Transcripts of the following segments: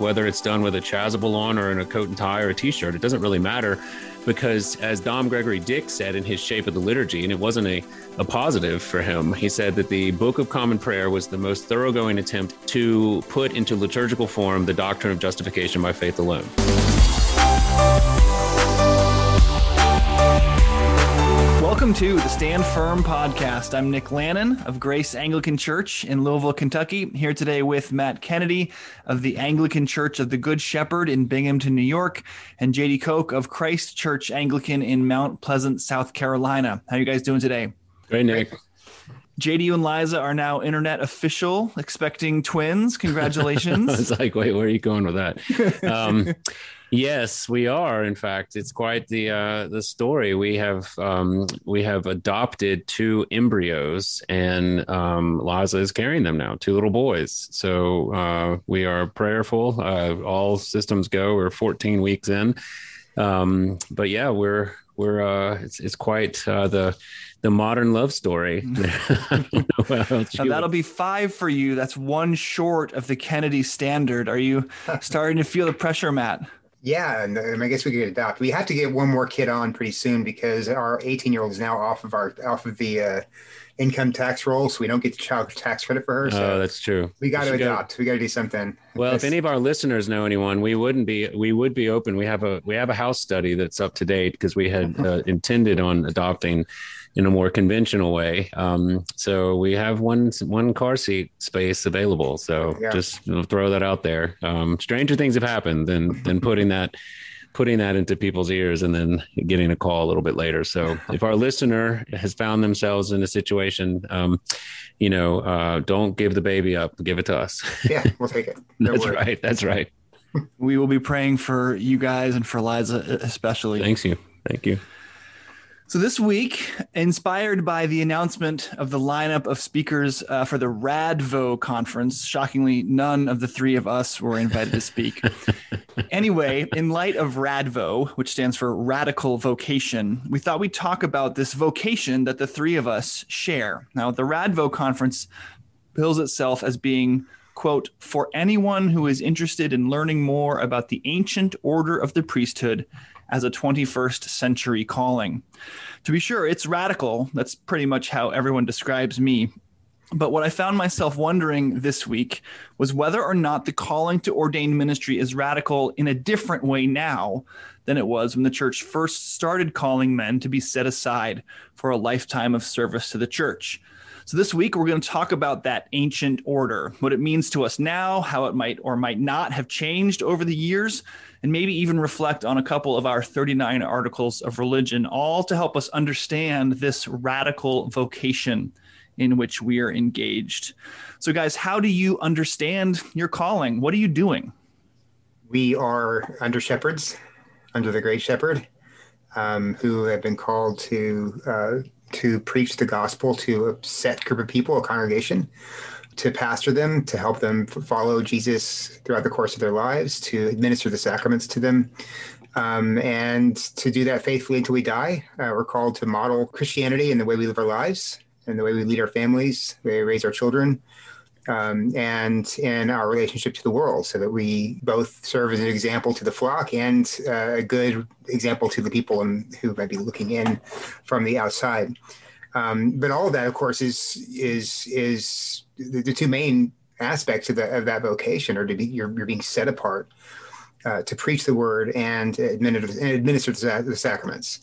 whether it's done with a chasuble on or in a coat and tie or a t-shirt. It doesn't really matter because as Dom Gregory Dix said in his Shape of the Liturgy, and it wasn't a, a positive for him, he said that the Book of Common Prayer was the most thoroughgoing attempt to put into liturgical form the doctrine of justification by faith alone. Welcome to the Stand Firm podcast. I'm Nick Lannon of Grace Anglican Church in Louisville, Kentucky, here today with Matt Kennedy of the Anglican Church of the Good Shepherd in Binghamton, New York, and JD Koch of Christ Church Anglican in Mount Pleasant, South Carolina. How are you guys doing today? Great, Nick. JD and Liza are now internet official, expecting twins. Congratulations. it's like, wait, where are you going with that? Um, Yes, we are. In fact, it's quite the uh, the story. We have um, we have adopted two embryos, and um, Liza is carrying them now, two little boys. So uh, we are prayerful. Uh, all systems go. We're 14 weeks in, um, but yeah, we're we're uh, it's it's quite uh, the the modern love story. That'll be five for you. That's one short of the Kennedy standard. Are you starting to feel the pressure, Matt? Yeah, and, and I guess we could adopt. We have to get one more kid on pretty soon because our 18 year old is now off of our off of the uh, income tax roll, so we don't get the child tax credit for her. So oh, that's true. We got to adopt. Go. We got to do something. Well, if any of our listeners know anyone, we wouldn't be. We would be open. We have a we have a house study that's up to date because we had uh, intended on adopting in a more conventional way. Um, so we have one one car seat space available. So yeah. just throw that out there. Um, stranger things have happened than than putting that putting that into people's ears and then getting a call a little bit later. So if our listener has found themselves in a situation, um, you know, uh, don't give the baby up, give it to us. yeah, we'll take it. No That's worries. right. That's right. We will be praying for you guys and for Liza especially. Thanks you. Thank you. So, this week, inspired by the announcement of the lineup of speakers uh, for the RADVO conference, shockingly, none of the three of us were invited to speak. anyway, in light of RADVO, which stands for Radical Vocation, we thought we'd talk about this vocation that the three of us share. Now, the RADVO conference bills itself as being quote, for anyone who is interested in learning more about the ancient order of the priesthood as a 21st century calling. To be sure, it's radical. That's pretty much how everyone describes me. But what I found myself wondering this week was whether or not the calling to ordained ministry is radical in a different way now than it was when the church first started calling men to be set aside for a lifetime of service to the church. So, this week, we're going to talk about that ancient order, what it means to us now, how it might or might not have changed over the years, and maybe even reflect on a couple of our 39 articles of religion, all to help us understand this radical vocation in which we are engaged. So, guys, how do you understand your calling? What are you doing? We are under shepherds, under the Great Shepherd, um, who have been called to uh, to preach the gospel to a set group of people, a congregation, to pastor them, to help them follow Jesus throughout the course of their lives, to administer the sacraments to them, um, and to do that faithfully until we die. Uh, we're called to model Christianity in the way we live our lives, and the way we lead our families, the way we raise our children, um, and in our relationship to the world, so that we both serve as an example to the flock and uh, a good example to the people in, who might be looking in from the outside. Um, but all of that, of course, is is is the, the, two main aspects of, the, of that vocation or to be you're, you're being set apart uh, to preach the word and administer, and administer the, sacraments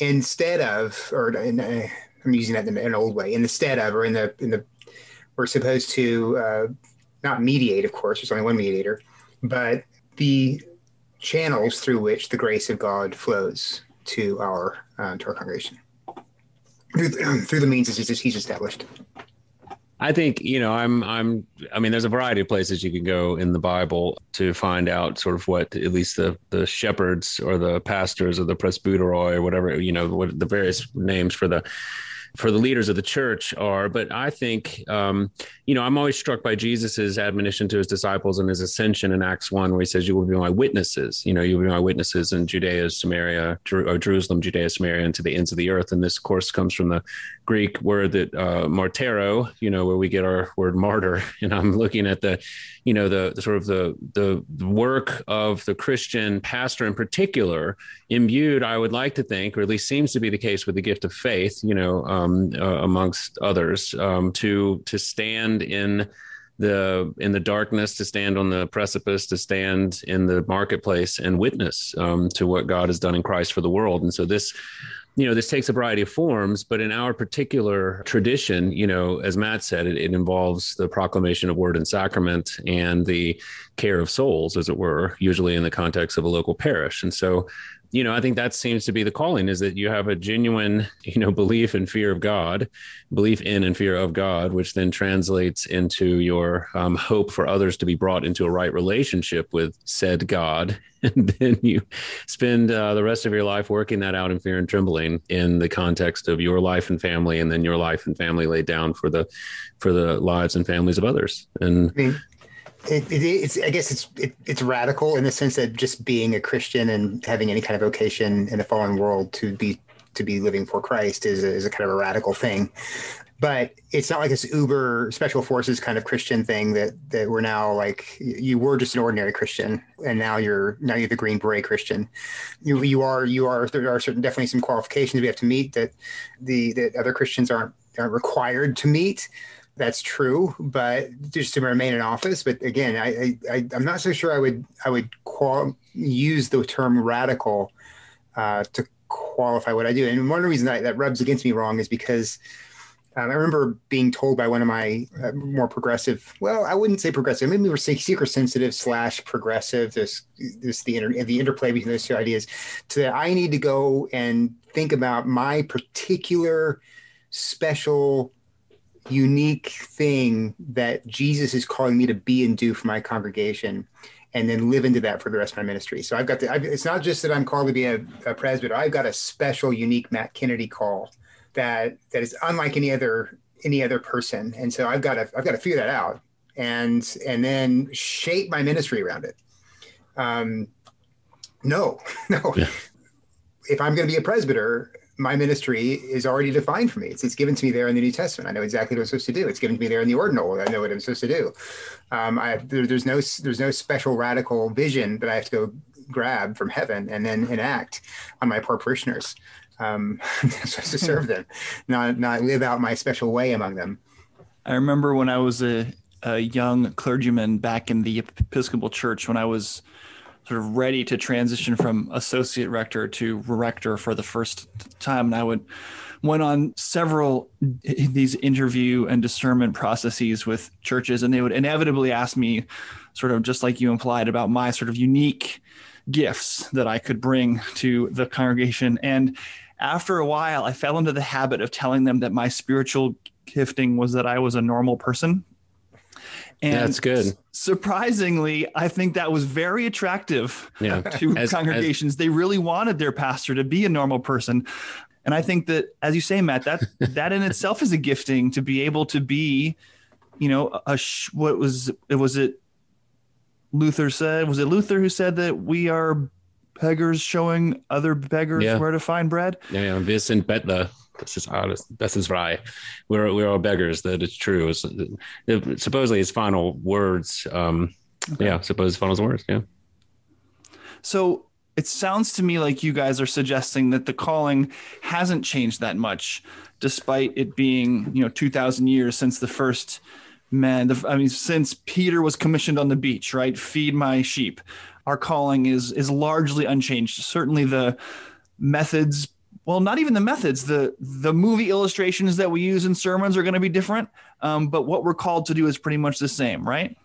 instead of or in, uh, I'm using that in an old way instead of or in the in the we're supposed to uh, not mediate, of course, there's only one mediator, but the channels through which the grace of God flows to our uh, to our congregation through the, through the means that he's established. I think you know I'm I'm I mean there's a variety of places you can go in the Bible to find out sort of what at least the the shepherds or the pastors or the presbyteroi or whatever you know what the various names for the for the leaders of the church are. But I think, um, you know, I'm always struck by Jesus's admonition to his disciples and his ascension in Acts 1, where he says, You will be my witnesses. You know, you will be my witnesses in Judea, Samaria, Jer- Jerusalem, Judea, Samaria, and to the ends of the earth. And this, course, comes from the Greek word that uh, martero, you know, where we get our word martyr. And I'm looking at the, you know, the, the sort of the, the work of the Christian pastor in particular, imbued, I would like to think, or at least seems to be the case with the gift of faith, you know, um, uh, amongst others, um, to to stand in the in the darkness, to stand on the precipice, to stand in the marketplace and witness um, to what God has done in Christ for the world. And so this you know this takes a variety of forms but in our particular tradition you know as matt said it, it, involves the proclamation of word and sacrament and the care of souls as it were usually in the context of a local parish and so you know, I think that seems to be the calling is that you have a genuine, you know, belief and fear of God, belief in and fear of God, which then translates into your um, hope for others to be brought into a right relationship with said God. And then you spend uh, the rest of your life working that out in fear and trembling in the context of your life and family, and then your life and family laid down for the for the lives and families of others. And it, it, it's I guess it's it, it's radical in the sense that just being a Christian and having any kind of vocation in a fallen world to be to be living for Christ is a, is a kind of a radical thing. But it's not like this uber special forces kind of Christian thing that that we're now like you were just an ordinary Christian and now you're now you're the Green Beret Christian. You you are you are there are certain definitely some qualifications we have to meet that the that other Christians aren't aren't required to meet that's true, but just to remain in office. But again, I, I am not so sure I would I would qual- use the term radical uh, to qualify what I do. And one reasons that, that rubs against me wrong is because um, I remember being told by one of my uh, more progressive, well, I wouldn't say progressive, maybe we were seeker sensitive slash progressive. This, this the inter, the interplay between those two ideas. To that, I need to go and think about my particular special unique thing that Jesus is calling me to be and do for my congregation and then live into that for the rest of my ministry. So I've got the, I've, it's not just that I'm called to be a, a, presbyter. I've got a special, unique Matt Kennedy call that that is unlike any other any other person. And so I've got to I've got to figure that out and and then shape my ministry around it. Um, no, no. Yeah. If I'm going to be a presbyter, my ministry is already defined for me. It's, it's given to me there in the New Testament. I know exactly what I'm supposed to do. It's given to me there in the ordinal. I know what I'm supposed to do. Um, I, there, there's no there's no special radical vision that I have to go grab from heaven and then enact on my poor parishioners. Um, I'm supposed to serve them, not not live out my special way among them. I remember when I was a, a young clergyman back in the Episcopal Church when I was sort of ready to transition from associate rector to rector for the first time. And I would went on several these interview and discernment processes with churches, and they would inevitably ask me, sort of just like you implied, about my sort of unique gifts that I could bring to the congregation. And after a while, I fell into the habit of telling them that my spiritual gifting was that I was a normal person and that's good. Surprisingly, I think that was very attractive yeah. to as, congregations. As, they really wanted their pastor to be a normal person. And I think that, as you say, Matt, that that in itself is a gifting to be able to be, you know, a what was it was it Luther said was it Luther who said that we are beggars showing other beggars yeah. where to find bread? Yeah, yeah. Wir sind Bettler this is honest. This is right. We're we're all beggars. That it's true. It's, it, supposedly his final words. Um, okay. Yeah, suppose his final words. Yeah. So it sounds to me like you guys are suggesting that the calling hasn't changed that much, despite it being you know two thousand years since the first man. The, I mean, since Peter was commissioned on the beach, right? Feed my sheep. Our calling is is largely unchanged. Certainly the methods well not even the methods the the movie illustrations that we use in sermons are going to be different um, but what we're called to do is pretty much the same right?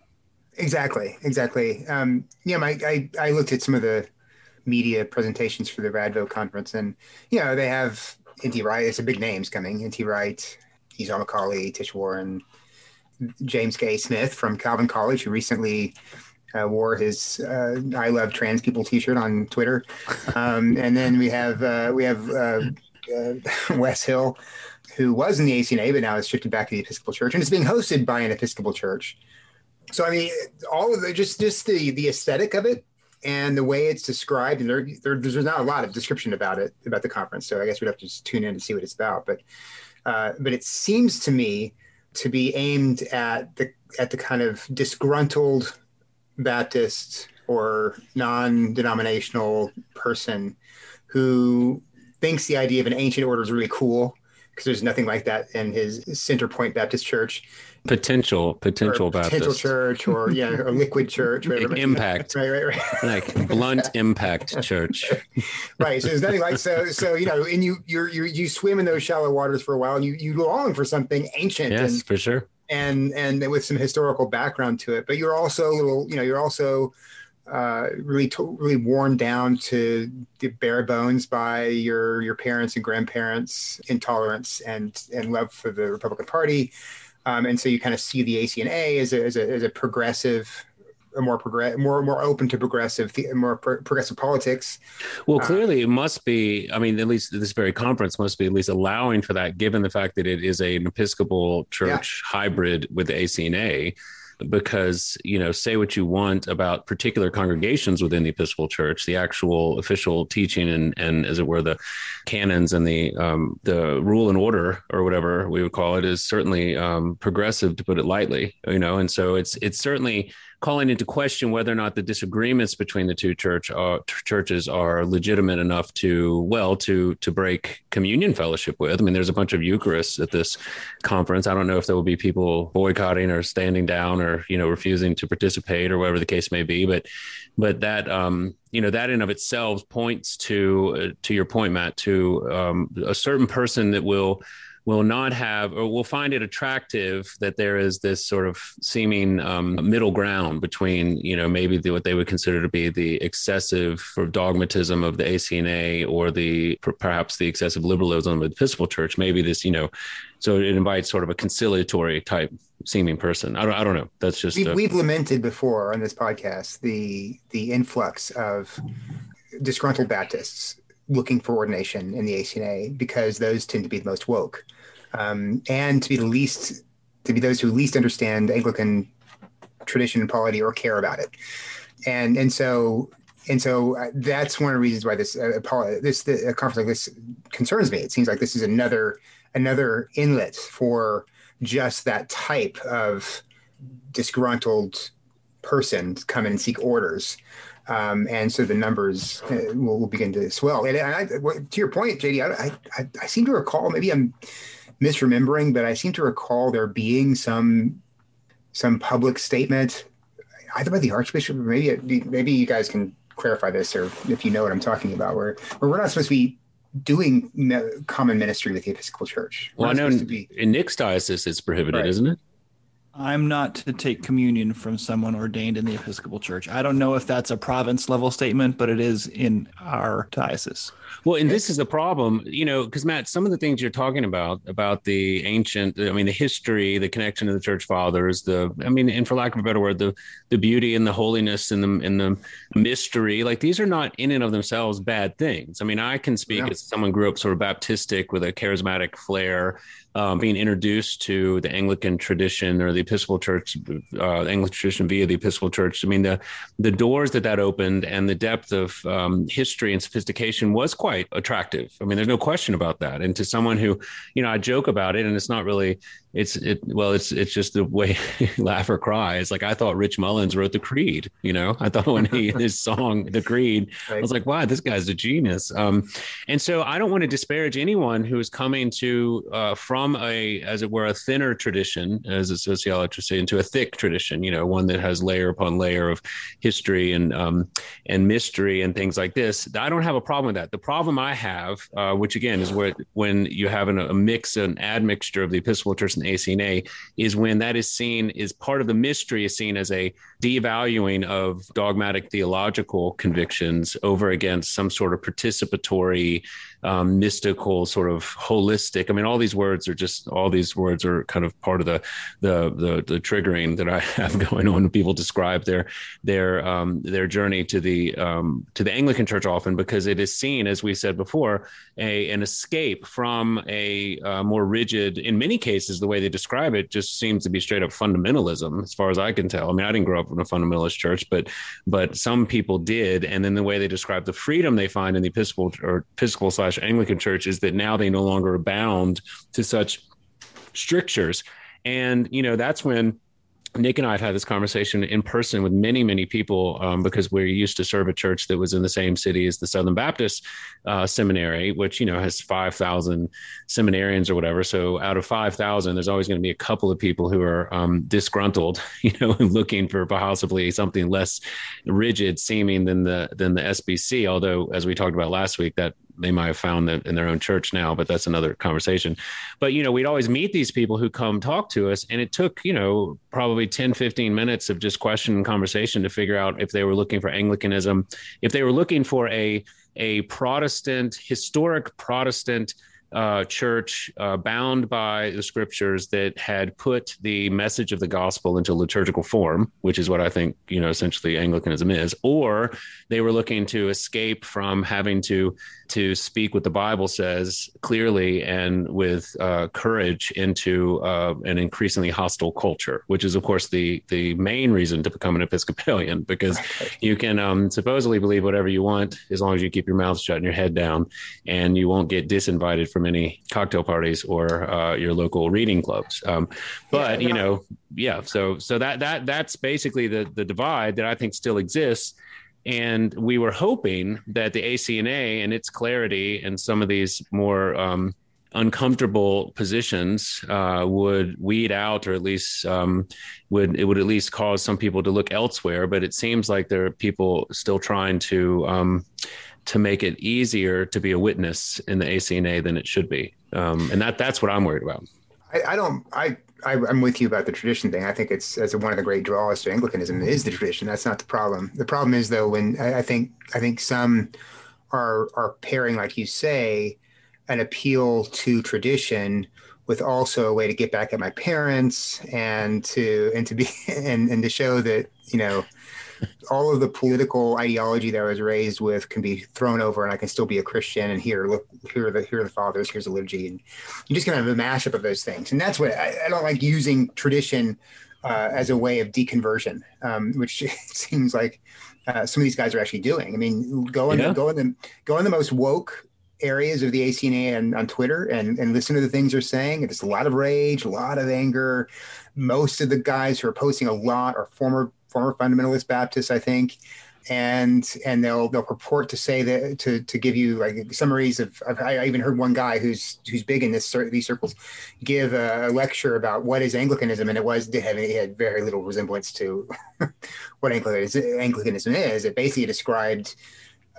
Exactly exactly. Um, yeah my, I, I looked at some of the media presentations for the radvo conference and you know they have nt wright it's a big names coming nt wright on mccaulley tish warren james k. Smith from calvin college who recently uh, wore his uh, "I love trans people" T-shirt on Twitter, um, and then we have uh, we have uh, uh, Wes Hill who was in the ACNA, but now has shifted back to the Episcopal Church, and it's being hosted by an Episcopal Church. So I mean, all of the just just the the aesthetic of it and the way it's described, and there, there, there's not a lot of description about it about the conference. So I guess we'd have to just tune in to see what it's about. But uh, but it seems to me to be aimed at the at the kind of disgruntled Baptist or non-denominational person who thinks the idea of an ancient order is really cool because there's nothing like that in his Center Point Baptist Church. Potential, potential Baptist. Potential church or yeah, a liquid church. Whatever. Impact. right, right, right. Like blunt impact church. right. So there's nothing like so so you know, and you you you you swim in those shallow waters for a while and you you long for something ancient. Yes, and, for sure. And and with some historical background to it. But you're also a little, you know, you're also uh, really to, really worn down to the bare bones by your your parents and grandparents' intolerance and and love for the Republican Party, um, and so you kind of see the ACNA as a as a, as a progressive. A more progress, more more open to progressive, more pro- progressive politics. Well, uh, clearly, it must be. I mean, at least this very conference must be at least allowing for that, given the fact that it is a, an Episcopal Church yeah. hybrid with the ACNA because you know say what you want about particular congregations within the episcopal church the actual official teaching and and as it were the canons and the um, the rule and order or whatever we would call it is certainly um, progressive to put it lightly you know and so it's it's certainly calling into question whether or not the disagreements between the two church uh, churches are legitimate enough to well to to break communion fellowship with. I mean, there's a bunch of Eucharists at this conference. I don't know if there will be people boycotting or standing down or you know refusing to participate or whatever the case may be, but but that um, you know that in of itself points to uh, to your point, Matt, to um, a certain person that will will not have or will find it attractive that there is this sort of seeming um, middle ground between you know maybe the, what they would consider to be the excessive sort of dogmatism of the ACNA or the perhaps the excessive liberalism of the Episcopal Church. Maybe this you know so it invites sort of a conciliatory type seeming person. I don't, I don't know. That's just we've, we've lamented before on this podcast the the influx of disgruntled Baptists looking for ordination in the ACNA because those tend to be the most woke, um, and to be the least to be those who least understand Anglican tradition and polity or care about it, and and so and so uh, that's one of the reasons why this uh, this the, a conference like this concerns me. It seems like this is another another inlet for just that type of disgruntled person to come in and seek orders um, and so the numbers uh, will, will, begin to swell. And, I, to your point, JD, I, I, I, seem to recall maybe I'm misremembering, but I seem to recall there being some some public statement either by the Archbishop or maybe maybe you guys can clarify this or if you know what I'm talking about, where where we're not supposed to be doing common ministry with the Episcopal Church. We're well, I know in, be, in Nick's diocese it's prohibited, right. isn't it? I'm not to take communion from someone ordained in the Episcopal Church. I don't know if that's a province level statement, but it is in our diocese. Well, and this is the problem, you know, because Matt, some of the things you're talking about, about the ancient, I mean, the history, the connection to the church fathers, the, I mean, and for lack of a better word, the the beauty and the holiness and the and the mystery, like these are not in and of themselves bad things. I mean, I can speak yeah. as someone grew up sort of Baptistic with a charismatic flair um, being introduced to the Anglican tradition or the Episcopal Church, uh, Anglican tradition via the Episcopal Church. I mean, the the doors that that opened and the depth of um, history and sophistication was quite attractive. I mean, there's no question about that. And to someone who, you know, I joke about it, and it's not really it's it well it's it's just the way laugh or cry it's like i thought rich mullins wrote the creed you know i thought when he his song the creed right. i was like wow this guy's a genius um and so i don't want to disparage anyone who is coming to uh from a as it were a thinner tradition as a sociologist say into a thick tradition you know one that has layer upon layer of history and um and mystery and things like this. I don't have a problem with that. The problem i have uh which again is where when you have an, a mix an admixture of the episcopal church and ACNA is when that is seen is part of the mystery is seen as a devaluing of dogmatic theological convictions over against some sort of participatory um, mystical sort of holistic i mean all these words are just all these words are kind of part of the the the the triggering that I have going on when people describe their their um, their journey to the um, to the Anglican Church often because it is seen, as we said before, a an escape from a uh, more rigid. In many cases, the way they describe it just seems to be straight up fundamentalism, as far as I can tell. I mean, I didn't grow up in a fundamentalist church, but but some people did, and then the way they describe the freedom they find in the Episcopal or Episcopal slash Anglican Church is that now they no longer bound to such strictures. And, you know, that's when Nick and I have had this conversation in person with many, many people um, because we used to serve a church that was in the same city as the Southern Baptist uh, Seminary, which you know has five thousand seminarians or whatever. So out of five thousand, there's always going to be a couple of people who are um, disgruntled, you know, looking for possibly something less rigid seeming than the than the SBC. Although, as we talked about last week, that they might have found that in their own church now, but that's another conversation. But, you know, we'd always meet these people who come talk to us. And it took, you know, probably 10, 15 minutes of just question and conversation to figure out if they were looking for Anglicanism, if they were looking for a, a Protestant, historic Protestant uh, church uh, bound by the scriptures that had put the message of the gospel into liturgical form, which is what I think, you know, essentially Anglicanism is, or they were looking to escape from having to to speak what the Bible says clearly and with uh, courage into uh, an increasingly hostile culture, which is, of course, the the main reason to become an Episcopalian because you can um, supposedly believe whatever you want as long as you keep your mouth shut and your head down, and you won't get disinvited from any cocktail parties or uh, your local reading clubs. Um, but yeah, you know, yeah, so so that that that's basically the the divide that I think still exists and we were hoping that the ACNA and its clarity and some of these more um, uncomfortable positions uh, would weed out, or at least um, would it would at least cause some people to look elsewhere. But it seems like there are people still trying to um, to make it easier to be a witness in the ACNA than it should be, um, and that that's what I'm worried about. I, I don't. I I, am with you about the tradition thing. I think it's as one of the great draws to Anglicanism is the tradition. That's not the problem. The problem is though when I, I think I think some are are pairing, like you say, an appeal to tradition with also a way to get back at my parents and to and to be and and to show that you know all of the political ideology that I was raised with can be thrown over, and I can still be a Christian. And here, look, here are the here are the fathers. Here's the liturgy, and you just kind of have a mashup of those things. And that's what I, I don't like using tradition uh, as a way of deconversion, um, which seems like uh, some of these guys are actually doing. I mean, go in yeah. go in the go in the most woke areas of the ACNA and on Twitter and, and listen to the things they're saying. It's a lot of rage, a lot of anger. Most of the guys who are posting a lot are former former fundamentalist Baptists, I think, and and they'll they'll purport to say that to to give you like summaries of, of I even heard one guy who's who's big in this these circles give a, lecture about what is Anglicanism, and it was it had, it had very little resemblance to what Anglicanism, Anglicanism is. It basically described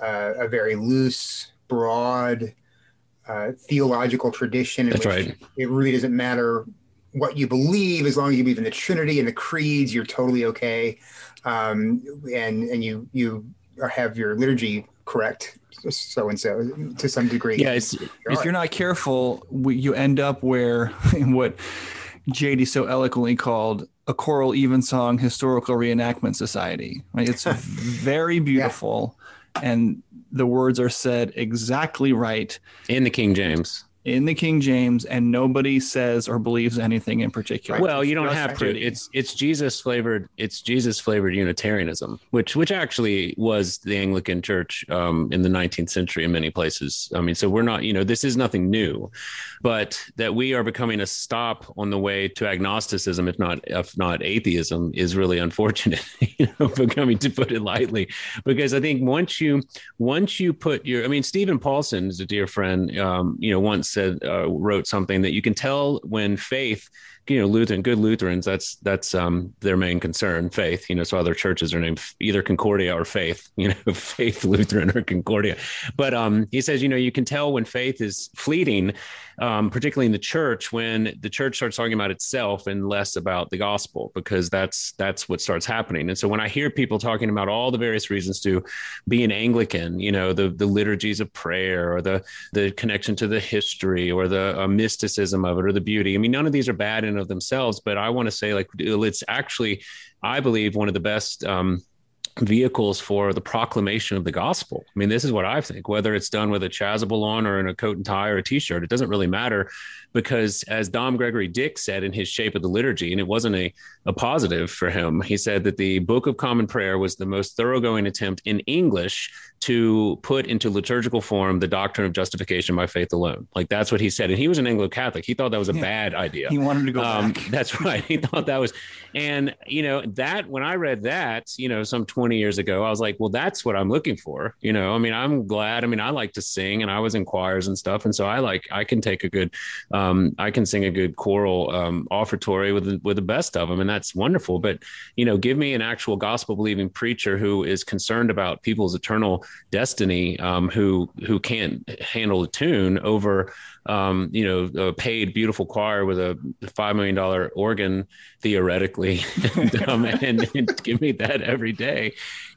uh, a very loose, broad. Uh, theological tradition. That's right. It really doesn't matter what you believe, as long as you believe in the Trinity and the creeds, you're totally okay. Um, and and you you have your liturgy correct, so and so to some degree. Yeah, if you're not careful, you end up where what JD so eloquently called a choral evensong historical reenactment society. Right? It's very beautiful, yeah. and the words are said exactly right in the King James in the King James, and nobody says or believes anything in particular. Well, you don't have to. It's it's Jesus flavored. It's Jesus flavored Unitarianism, which which actually was the Anglican Church um, in the 19th century in many places. I mean, so we're not. You know, this is nothing new, but that we are becoming a stop on the way to agnosticism, if not if not atheism, is really unfortunate. you know, becoming to put it lightly, because I think once you once you put your, I mean, Steven Paulson is a dear friend. Um, you know, once said uh, wrote something that you can tell when faith you know lutheran good lutherans that's that's um their main concern faith. You know so other churches are named either concordia or faith you know faith lutheran or concordia. But um he says you know you can tell when faith is fleeting um, particularly in the church when the church starts talking about itself and less about the gospel because that's that's what starts happening. And so when i hear people talking about all the various reasons to be an anglican you know the the liturgies of prayer or the the connection to the history or the uh, mysticism of it or the beauty i mean none of these are bad in and of themselves, but I want to say like it's actually, I believe, one of the best. Um, vehicles for the proclamation of the gospel. I mean, this is what I think, whether it's done with a chasuble on or in a coat and tie or a t-shirt, it doesn't really matter because as Dom Gregory Dix said in his Shape of the Liturgy, and it wasn't a, a positive for him, he said that the Book of Common Prayer was the most thoroughgoing attempt in English to put into liturgical form the doctrine of justification by faith alone. Like that's what he said. And he was an Anglo Catholic. He thought that was a yeah. bad idea. He wanted to go um, back. That's right. He thought that was, and you know, that when I read that, you know, some 20 years ago, I was like, well, that's what I'm looking for. You know, I mean, I'm glad. I mean, I like to sing and I was in choirs and stuff. And so I like, I can take a good, um, I can sing a good choral um, offertory with with the best of them, and that's wonderful. But you know, give me an actual gospel believing preacher who is concerned about people's eternal destiny, um, who who can't handle a tune over um, you know, a paid beautiful choir with a five million dollar organ theoretically, and, um, and, and, give me that every day,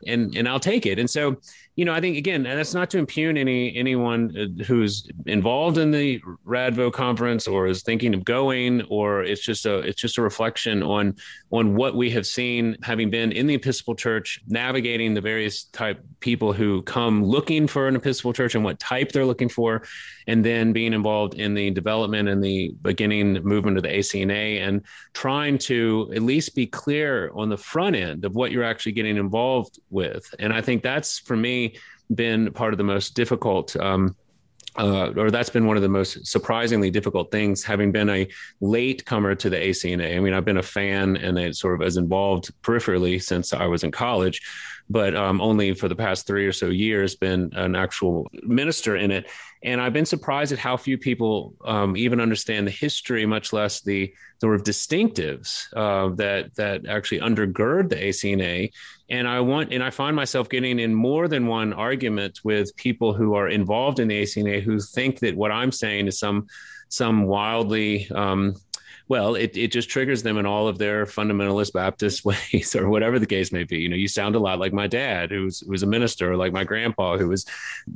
and and I'll take it. And so, you know, I think again, and that's not to impugn any anyone uh, who's involved in the Radvo conference or is thinking of going, or it's just a it's just a reflection on on what we have seen, having been in the Episcopal Church, navigating the various type people who come looking for an Episcopal Church and what type they're looking for, and then being involved in the development and the beginning movement of the ACNA and trying to at least be clear on the front end of what you're actually getting involved with. And I think that's for me been part of the most difficult. Um, uh, or that's been one of the most surprisingly difficult things, having been a late comer to the ACNA. I mean, I've been a fan and a sort of as involved peripherally since I was in college, but um, only for the past three or so years been an actual minister in it. And I've been surprised at how few people um, even understand the history, much less the sort of distinctives uh, that that actually undergird the ACNA. And I want, and I find myself getting in more than one argument with people who are involved in the ACNA who think that what I'm saying is some some wildly um, well, it, it just triggers them in all of their fundamentalist Baptist ways or whatever the case may be. You know, you sound a lot like my dad, who's who was a minister, or like my grandpa, who was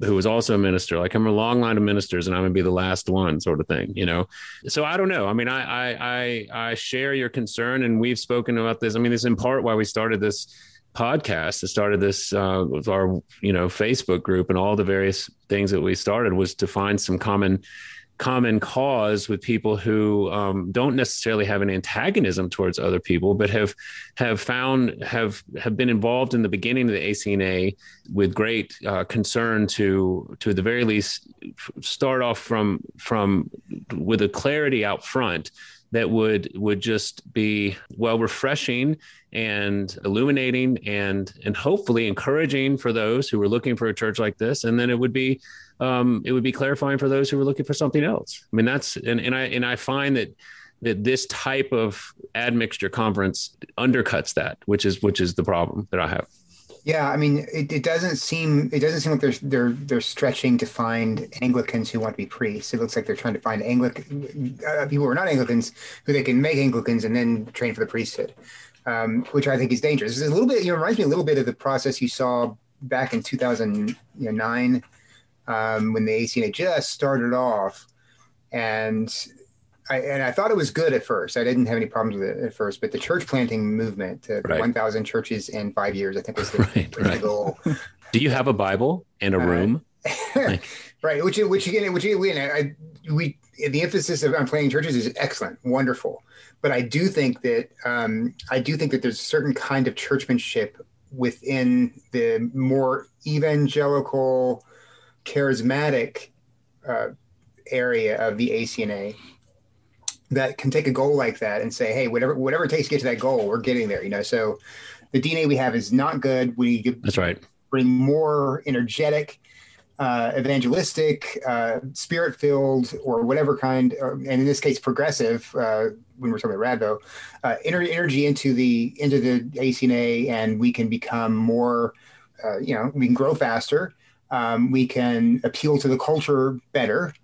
who was also a minister. Like I'm a long line of ministers, and I'm gonna be the last one, sort of thing. You know, so I don't know. I mean, I I I, I share your concern, and we've spoken about this. I mean, this is in part why we started this podcast that started this uh, our you know facebook group and all the various things that we started was to find some common common cause with people who um, don't necessarily have an antagonism towards other people, but have have found have have been involved in the beginning of the ACNA with great uh, concern to to the very least start off from from with a clarity out front that would would just be well refreshing and illuminating and and hopefully encouraging for those who are looking for a church like this. And then it would be um, it would be clarifying for those who are looking for something else. I mean, that's and, and I and I find that that this type of admixture conference undercuts that, which is which is the problem that I have. Yeah, I mean, it, it doesn't seem it doesn't seem like they're they're they're stretching to find Anglicans who want to be priests. It looks like they're trying to find Anglican uh, people who are not Anglicans who they can make Anglicans and then train for the priesthood, um, which I think is dangerous. It's a little bit, you know, reminds me a little bit of the process you saw back in 2009 um, when the ACNA just started off, and I, and I thought it was good at first. I didn't have any problems with it at first, but the church planting movement, uh, right. 1,000 churches in five years, I think was the, right, was right. the goal. Do you have a Bible and a uh, room? right, which which again, which again, I, we the emphasis of, on planting churches is excellent, wonderful, but I do think that um, I do think that there's a certain kind of churchmanship within the more evangelical charismatic uh, area of the ACNA that can take a goal like that and say, hey, whatever whatever it takes to get to that goal, we're getting there. You know, so the DNA we have is not good. We that's right. Bring more energetic, uh, evangelistic, uh, spirit filled, or whatever kind, or, and in this case, progressive. Uh, when we're talking about Radvo, uh, energy into the into the ACNA, and we can become more. Uh, you know, we can grow faster um, we can appeal to the culture better.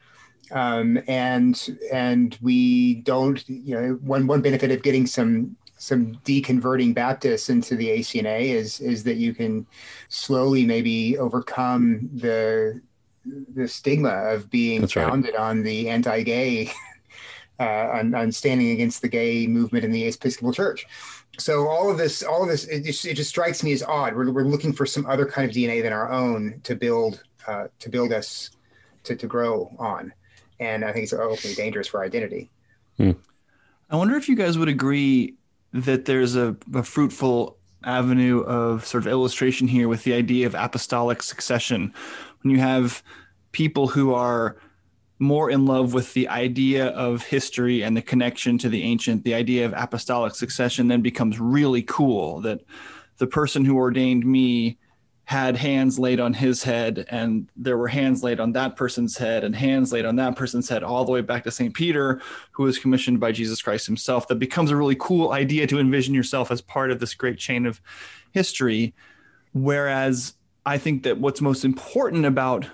Um, and and we don't you know one one benefit of getting some some deconverting Baptists into the ACNA is is that you can slowly maybe overcome the the stigma of being That's founded right. on the anti-gay uh, on, on standing against the gay movement in the Episcopal Church. So all of this, all of this, it just, it just strikes me as odd. We're, we're looking for some other kind of DNA than our own to build uh, to build us to, to grow on, and I think it's openly dangerous for identity. Hmm. I wonder if you guys would agree that there's a, a fruitful avenue of sort of illustration here with the idea of apostolic succession. When you have people who are more in love with the idea of history and the connection to the ancient, the idea of apostolic succession then becomes really cool that the person who ordained me had hands laid on his head and there were hands laid on that person's head and hands laid on that person's head all the way back to St. Peter who was commissioned by Jesus Christ himself that becomes a really cool idea to envision yourself as part of this great chain of history whereas I think that what's most important about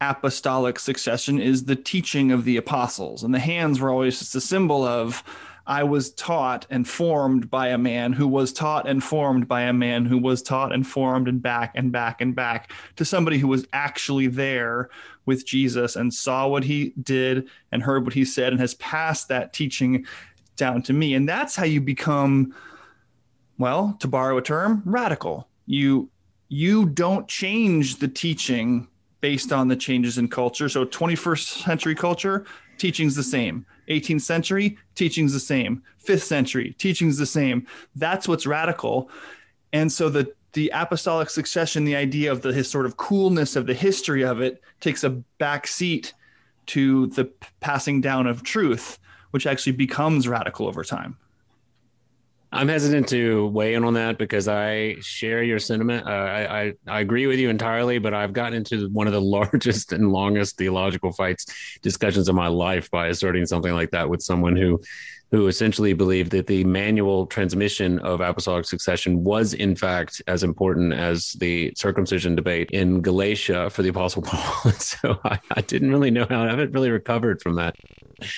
apostolic succession is the teaching of the apostles and the hands were always just a symbol of I was taught and formed by a man who was taught and formed by a man who was taught and formed and back and back and back to somebody who was actually there with Jesus and saw what he did and heard what he said and has passed that teaching down to me. And that's how you become, well, to borrow a term, radical. You you don't change the teaching based on the changes in culture. So 21st century culture, teaching's the same. 18th century, teaching's the same. 5th century, teaching's the same. That's what's radical. And so the the apostolic succession, the idea of the his sort of coolness of the history of it takes a back seat to the passing down of truth, which actually becomes radical over time. I'm hesitant to weigh in on that because I share your sentiment. Uh, I, I, I agree with you entirely, but I've gotten into one of the largest and longest theological fights discussions of my life by asserting something like that with someone who who essentially believed that the manual transmission of apostolic succession was in fact as important as the circumcision debate in Galatia for the apostle Paul. And so I, I, didn't really know how I haven't really recovered from that.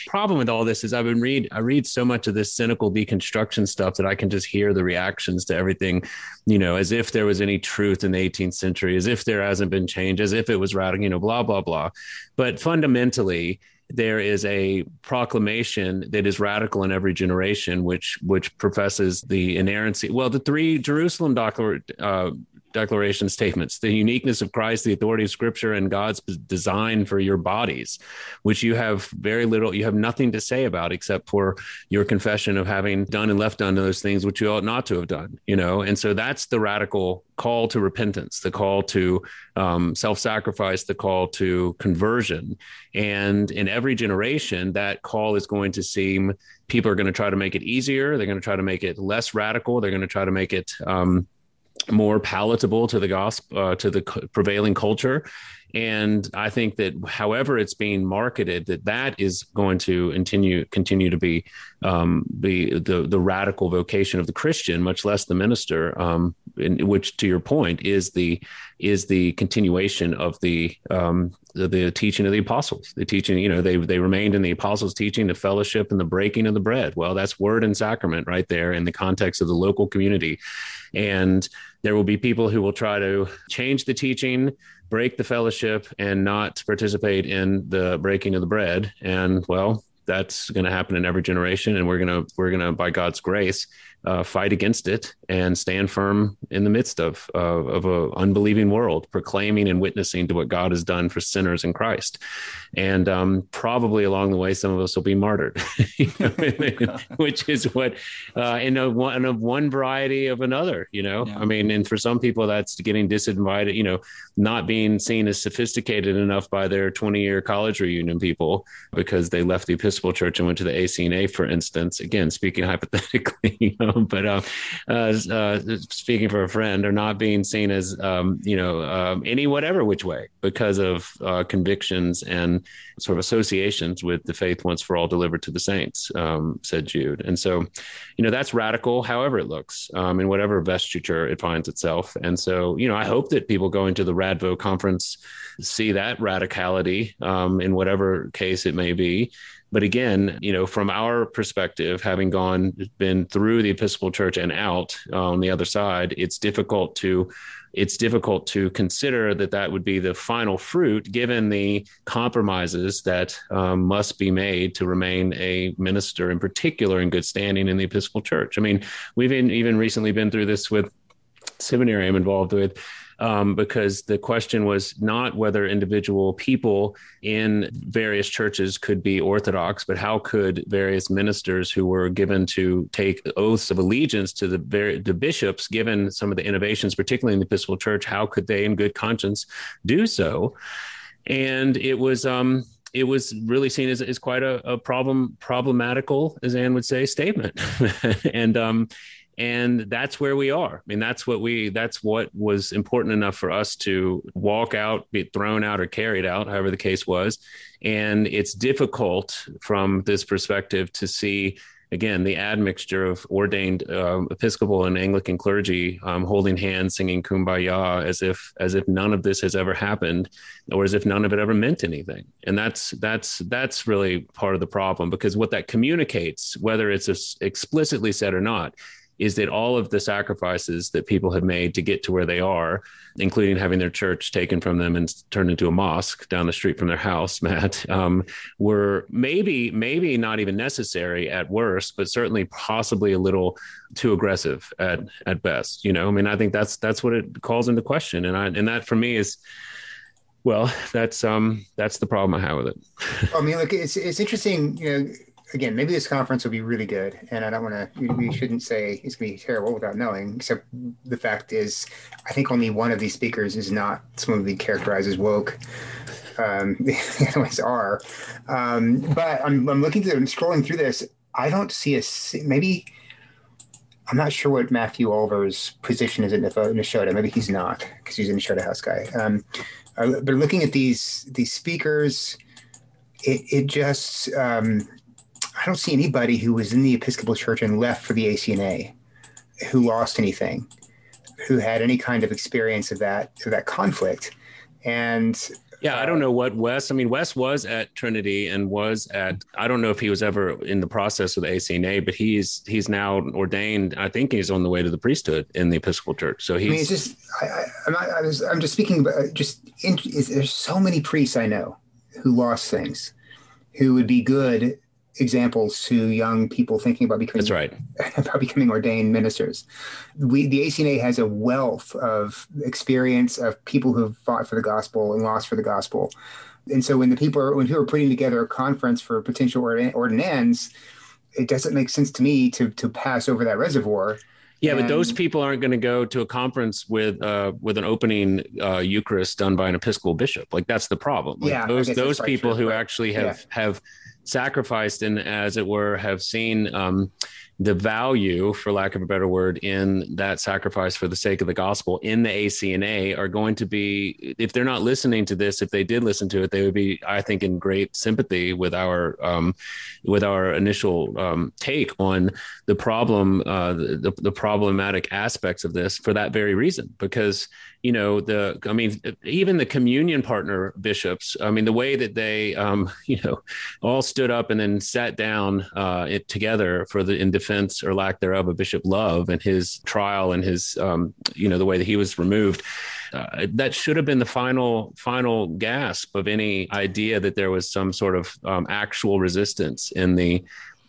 Problem with all this is I've been read I read so much of this cynical deconstruction stuff that I can just hear the reactions to everything, you know, as if there was any truth in the 18th century, as if there hasn't been change, as if it was radical, you know, blah blah blah. But fundamentally, there is a proclamation that is radical in every generation, which which professes the inerrancy. Well, the three Jerusalem declar- uh, declaration statements the uniqueness of Christ, the authority of Scripture, and God's design for your bodies, which you have very little, you have nothing to say about except for your confession of having done and left undone those things which you ought not to have done, you know? And so that's the radical call to repentance, the call to um, self sacrifice, the call to conversion. And in every generation, that call is going to seem people are going to try to make it easier. They're going to try to make it less radical. They're going to try to make it, um, more palatable to the gospel uh, to the prevailing culture and i think that however it's being marketed that that is going to continue continue to be um, be the the radical vocation of the christian much less the minister um, in, which to your point is the is the continuation of the um, the, the, teaching of the apostles. The teaching you know they they remained in the apostles teaching the fellowship and the breaking of the bread. Well that's word and sacrament right there in the context of the local community. And there will be people who will try to change the teaching break the fellowship and not participate in the breaking of the bread. And well that's going to happen in every generation and we're going to we're going to by god's grace uh, fight against it and stand firm in the midst of uh, of a unbelieving world, proclaiming and witnessing to what God has done for sinners in Christ. And um, probably along the way, some of us will be martyred, which is what uh, in a one of one variety of another. You know, yeah. I mean, and for some people, that's getting disinvited. You know, not being seen as sophisticated enough by their twenty year college reunion people because they left the Episcopal Church and went to the ACNA, for instance. Again, speaking hypothetically, you know, but uh, uh, uh, speaking for a friend, are not being seen as um, you know um, any whatever which way because of uh, convictions and sort of associations with the faith once for all delivered to the saints, um, said Jude. And so, you know, that's radical, however it looks, um, in whatever vestiture it finds itself. And so, you know, I hope that people going to the Radvo conference see that radicality um, in whatever case it may be but again, you know, from our perspective, having gone been through the Episcopal Church and out on the other side, it's difficult to it's difficult to consider that that would be the final fruit given the compromises that um, must be made to remain a minister in particular in good standing in the episcopal church. I mean we've even recently been through this with seminary i'm involved with um, because the question was not whether individual people in various churches could be Orthodox, but how could various ministers who were given to take oaths of allegiance to the, the bishops, given some of the innovations, particularly in the Episcopal Church, how could they, in good conscience, do so? And it was um, it was really seen as, as quite a, a problem problematical, as Anne would say, statement. and um, and that's where we are. I mean that's what we that's what was important enough for us to walk out be thrown out or carried out however the case was. And it's difficult from this perspective to see again the admixture of ordained uh, episcopal and anglican clergy um, holding hands singing kumbaya as if as if none of this has ever happened or as if none of it ever meant anything. And that's that's that's really part of the problem because what that communicates whether it's explicitly said or not is that all of the sacrifices that people have made to get to where they are, including having their church taken from them and turned into a mosque down the street from their house, Matt, um, were maybe maybe not even necessary at worst, but certainly possibly a little too aggressive at at best. You know, I mean, I think that's that's what it calls into question, and I and that for me is well, that's um that's the problem I have with it. I mean, look, it's it's interesting, you know again, maybe this conference will be really good, and I don't want to. We shouldn't say it's going to be terrible without knowing. Except the fact is, I think only one of these speakers is not someone we characterize as woke. Um, the other ones are, um, but I'm, I'm looking through. I'm scrolling through this. I don't see a maybe. I'm not sure what Matthew Olver's position is in Nashotah. Maybe he's not because he's a Nashotah House guy. Um, but looking at these these speakers, it, it just um, I don't see anybody who was in the Episcopal Church and left for the ACNA who lost anything, who had any kind of experience of that of that conflict. And yeah, I don't know what Wes. I mean, Wes was at Trinity and was at. I don't know if he was ever in the process with the ACNA, but he's he's now ordained. I think he's on the way to the priesthood in the Episcopal Church. So he's. I mean, it's just. I, am I, I was. I'm just speaking. About uh, just. In, there's so many priests I know who lost things, who would be good examples to young people thinking about becoming that's right about becoming ordained ministers. We the ACNA has a wealth of experience of people who've fought for the gospel and lost for the gospel. And so when the people are when people are putting together a conference for potential ordinands, it doesn't make sense to me to to pass over that reservoir. Yeah, and, but those people aren't going to go to a conference with uh, with an opening uh, Eucharist done by an Episcopal bishop. Like that's the problem. Like yeah, those those people true, who actually have yeah. have sacrificed and, as it were, have seen um, the value, for lack of a better word, in that sacrifice for the sake of the gospel in the ACNA are going to be, if they're not listening to this, if they did listen to it, they would be, I think, in great sympathy with our um, with our initial um, take on the problem, uh, the, the problematic aspects of this for that very reason, because you know the i mean even the communion partner bishops i mean the way that they um, you know all stood up and then sat down uh, it, together for the in defense or lack thereof of bishop love and his trial and his um, you know the way that he was removed uh, that should have been the final final gasp of any idea that there was some sort of um, actual resistance in the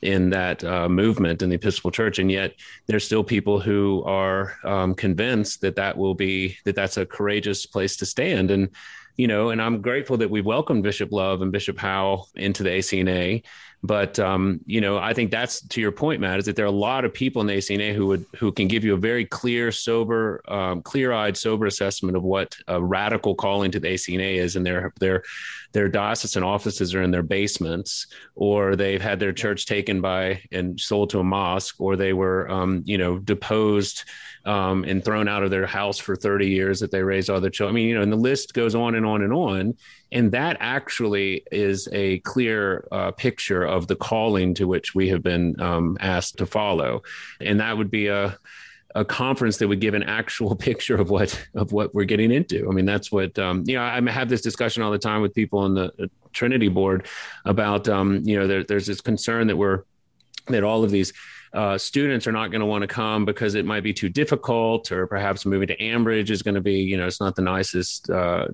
in that uh, movement in the Episcopal Church, and yet there's still people who are um, convinced that that will be that that's a courageous place to stand. And you know, and I'm grateful that we welcomed Bishop Love and Bishop Howe into the ACNA. But um, you know, I think that's to your point, Matt, is that there are a lot of people in the ACNA who would who can give you a very clear, sober, um, clear-eyed, sober assessment of what a radical calling to the ACNA is, and their their their diocesan offices are in their basements, or they've had their church taken by and sold to a mosque, or they were um, you know deposed um, and thrown out of their house for 30 years that they raised other children. I mean, you know, and the list goes on and on and on. And that actually is a clear uh, picture of the calling to which we have been um, asked to follow. And that would be a, a conference that would give an actual picture of what of what we're getting into. I mean, that's what um, you know. I have this discussion all the time with people on the Trinity board about um, you know there, there's this concern that we're that all of these uh, students are not going to want to come because it might be too difficult, or perhaps moving to Ambridge is going to be, you know, it's not the nicest uh,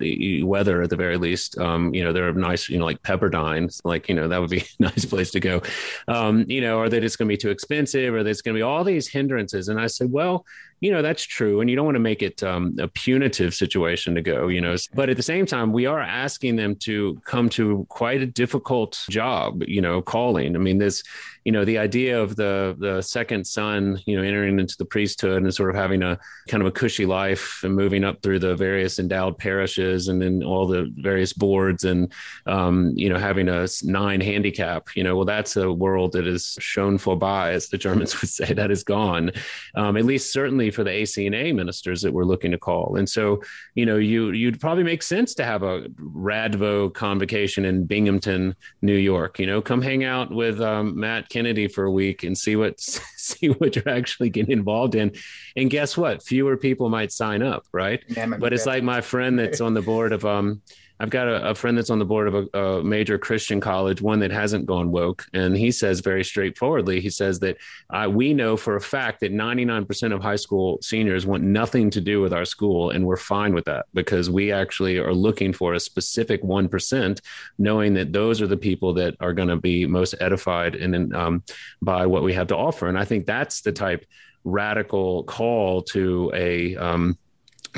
weather at the very least. Um, you know, there are nice, you know, like Pepperdine, like, you know, that would be a nice place to go. Um, you know, are they just going to be too expensive? Or there's going to be all these hindrances? And I said, well, you know that's true and you don't want to make it um, a punitive situation to go you know but at the same time we are asking them to come to quite a difficult job you know calling. I mean this you know the idea of the the second son you know entering into the priesthood and sort of having a kind of a cushy life and moving up through the various endowed parishes and then all the various boards and um, you know having a nine handicap you know well that's a world that is shown for by as the germans would say that is gone. Um, at least certainly for the ACNA ministers that we're looking to call. And so, you know, you you'd probably make sense to have a Radvo convocation in Binghamton, New York. You know, come hang out with um, Matt Kennedy for a week and see what see what you're actually getting involved in. And guess what? Fewer people might sign up, right? Yeah, but it's like my friend that's on the board of um I've got a, a, friend that's on the board of a, a, major Christian college, one that hasn't gone woke, and he says very straightforwardly, he says that uh, we know for a fact that 99% of high school seniors want nothing to do with our school, and we're fine with that because we actually are looking for a specific 1%, knowing that those are the people that are going to be most edified and um, by what we have to offer. And I think that's the type radical call to a um,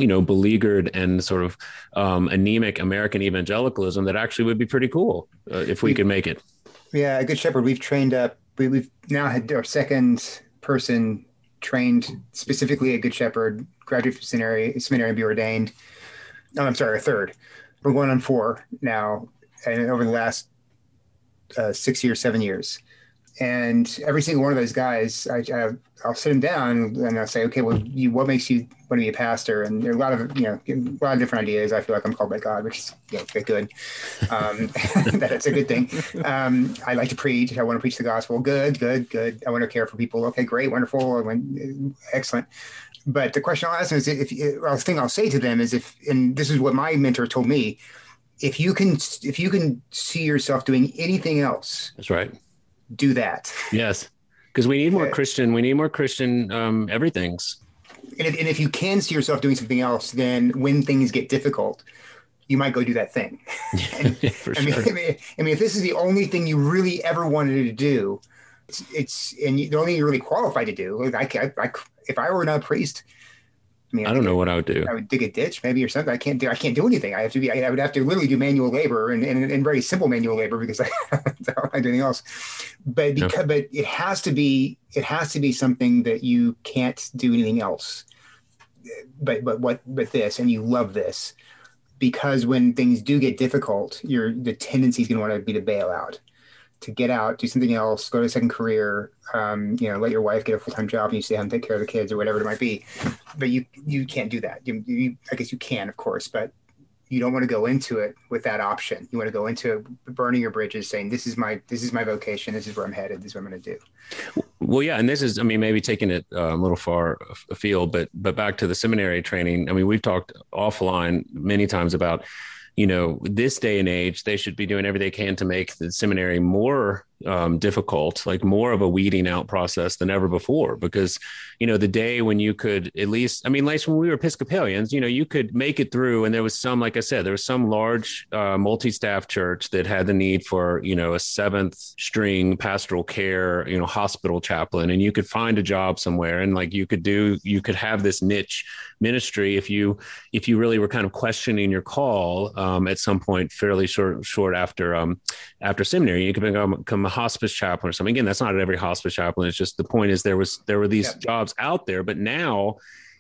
you know, beleaguered and sort of um, anemic American evangelicalism that actually would be pretty cool uh, if we, we could make it. Yeah, a Good Shepherd. We've trained up. We, have now had our second person trained specifically a Good Shepherd, graduate from seminary, seminary and be ordained. No, I'm sorry, a third. We're going on four now, and over the last uh, six years, seven years and every single one of those guys, I, I will sit them down and I'll say, okay, well, you, what makes you want to be a pastor? And there are a lot of, you know, a lot of different ideas. I feel like I'm called by God, which is, you know, good. Um, that's a good thing. Um, I like to preach. I want to preach the gospel. Good, good, good. I want to care for people. Okay, great, wonderful, excellent. But the question I'll ask them is if, well, the thing I'll say to them is if, and this is what my mentor told me, if you can, if you can see yourself doing anything else, that's right do that. Yes, because we need more Christian. We need more Christian um, everything's. And if, and if you can see yourself doing something else, then when things get difficult, you might go do that thing. and, For I, mean, sure. I, mean, I mean, if this is the only thing you really ever wanted to do, it's, it's and you, the only thing you're really qualified to do. Like I, I, I, if I were not a priest, I mean, I, I don't know what I would do. I would dig a ditch maybe or something. I can't do. I can't do anything. I have to be. I, would have to literally do manual labor and, and, and very simple manual labor because I, don't do anything else. But because no. but it has to be. It has to be something that you can't do anything else. But but what but this and you love this because when things do get difficult, your the tendency is going to want to be to bail out to get out, do something else, go to a second career, um, you know, let your wife get a full time job and you stay home, take care of the kids or whatever it might be. But you you can't do that. You, you, I guess you can, of course, but you don't want to go into it with that option. You want to go into burning your bridges, saying, "This is my this is my vocation. This is where I'm headed. This is what I'm going to do." Well, yeah, and this is, I mean, maybe taking it uh, a little far afield, but but back to the seminary training. I mean, we've talked offline many times about you know, this day and age, they should be doing everything they can to make the seminary more um, difficult, like more of a weeding out process than ever before. Because, you know, the day when you could at least, I mean, like when we were Episcopalians, you know, you could make it through, and there was some, like I said, there was some large uh, multi-staff church that had the need for, you know, a seventh string pastoral care, you know, hospital chaplain, and you could find a job somewhere, and like you could do, you could have this niche ministry if you if you really were kind of questioning your call um, at some point fairly short short after um, after seminary you could become, become hospice chaplain or something. Again, that's not at every hospice chaplain. It's just the point is there was there were these jobs out there, but now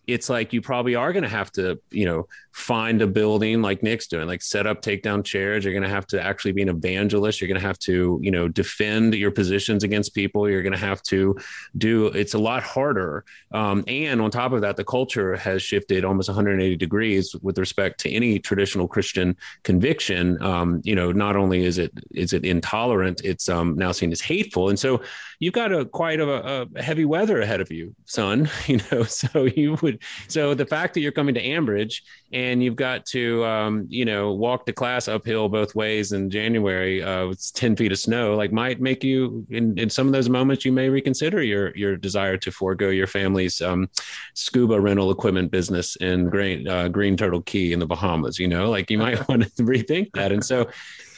it's like you probably are going to have to, you know, find a building like Nick's doing, like set up takedown chairs. You're going to have to actually be an evangelist. You're going to have to, you know, defend your positions against people. You're going to have to do. It's a lot harder. Um, and on top of that, the culture has shifted almost 180 degrees with respect to any traditional Christian conviction. Um, you know, not only is it is it intolerant, it's um, now seen as hateful. And so you've got a quite a, a, heavy weather ahead of you, son. You know, so you would so the fact that you're coming to Ambridge and you've got to um, you know walk to class uphill both ways in January uh, with 10 feet of snow, like might make you in, in some of those moments you may reconsider your your desire to forego your family's um, scuba rental equipment business in Green uh, Green Turtle Cay in the Bahamas. You know, like you might want to rethink that. And so